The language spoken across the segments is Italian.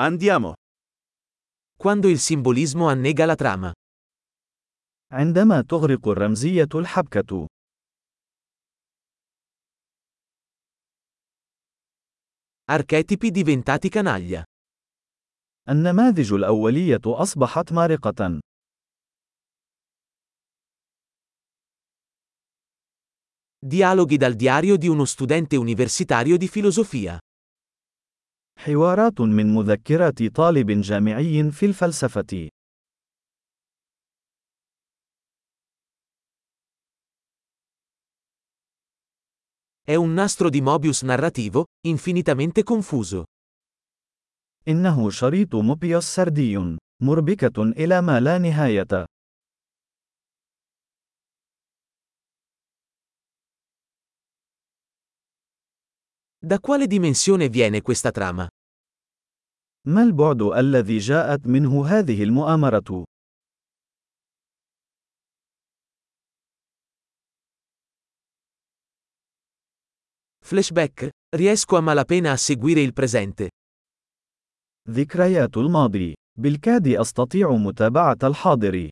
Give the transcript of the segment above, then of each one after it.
Andiamo. Quando il simbolismo annega la trama. عندما تغرق الرمزية الحبكة. Archetipi diventati canaglia. النماذج الأولية أصبحت مارقة. Dialoghi dal diario di uno studente universitario di filosofia. حوارات من مذكرات طالب جامعي في الفلسفة. È un nastro di Mobius narrativo, infinitamente confuso. إنه شريط موبيوس سردي، مربكة إلى ما لا نهاية. Da quale dimensione viene questa trama? ما البعد الذي جاءت منه هذه المؤامرة؟ Flashback? Riesco a malapena a seguire il presente. ذكريات الماضي. بالكاد أستطيع متابعة الحاضر.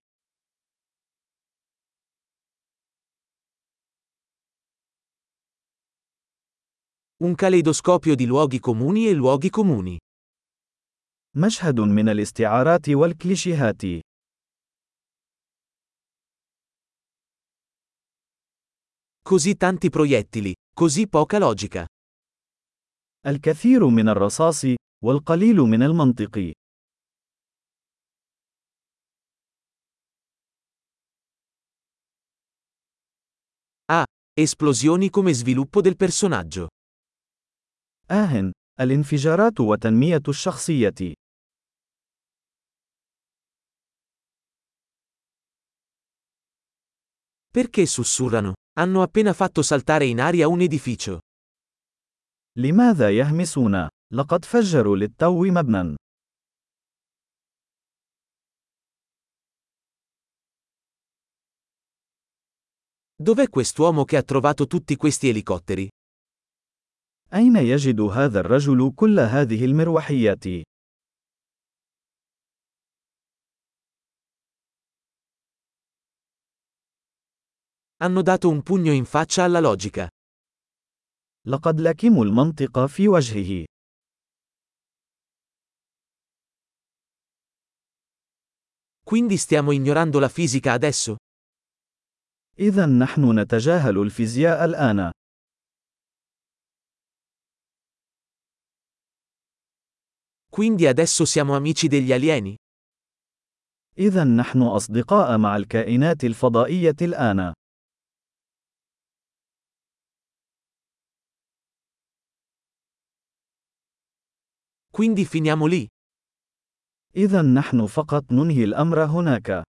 Un caleidoscopio di luoghi comuni e luoghi comuni. مشهد من الاستعارات والكليشيهات. Così tanti proiettili, così poca logica. الكثير من الرصاص، والقليل من المنطق. Ah, esplosioni come sviluppo del personaggio. آه، الانفجارات وتنمية الشخصية. Perché sussurrano? Hanno appena fatto saltare in aria un edificio. لماذا يهمسون؟ لقد فجروا للتو مبنى. Dov'è quest'uomo che ha trovato tutti questi elicotteri? أين يجد هذا الرجل كل هذه المروحيات؟ Hanno dato un pugno in faccia alla logica. لقد لكموا المنطق في وجهه. Quindi stiamo ignorando la fisica adesso? إذا نحن نتجاهل الفيزياء الآن. Quindi adesso siamo amici degli alieni? إذا نحن أصدقاء مع الكائنات الفضائية الآن. Quindi finiamo lì? إذا نحن فقط ننهي الأمر هناك.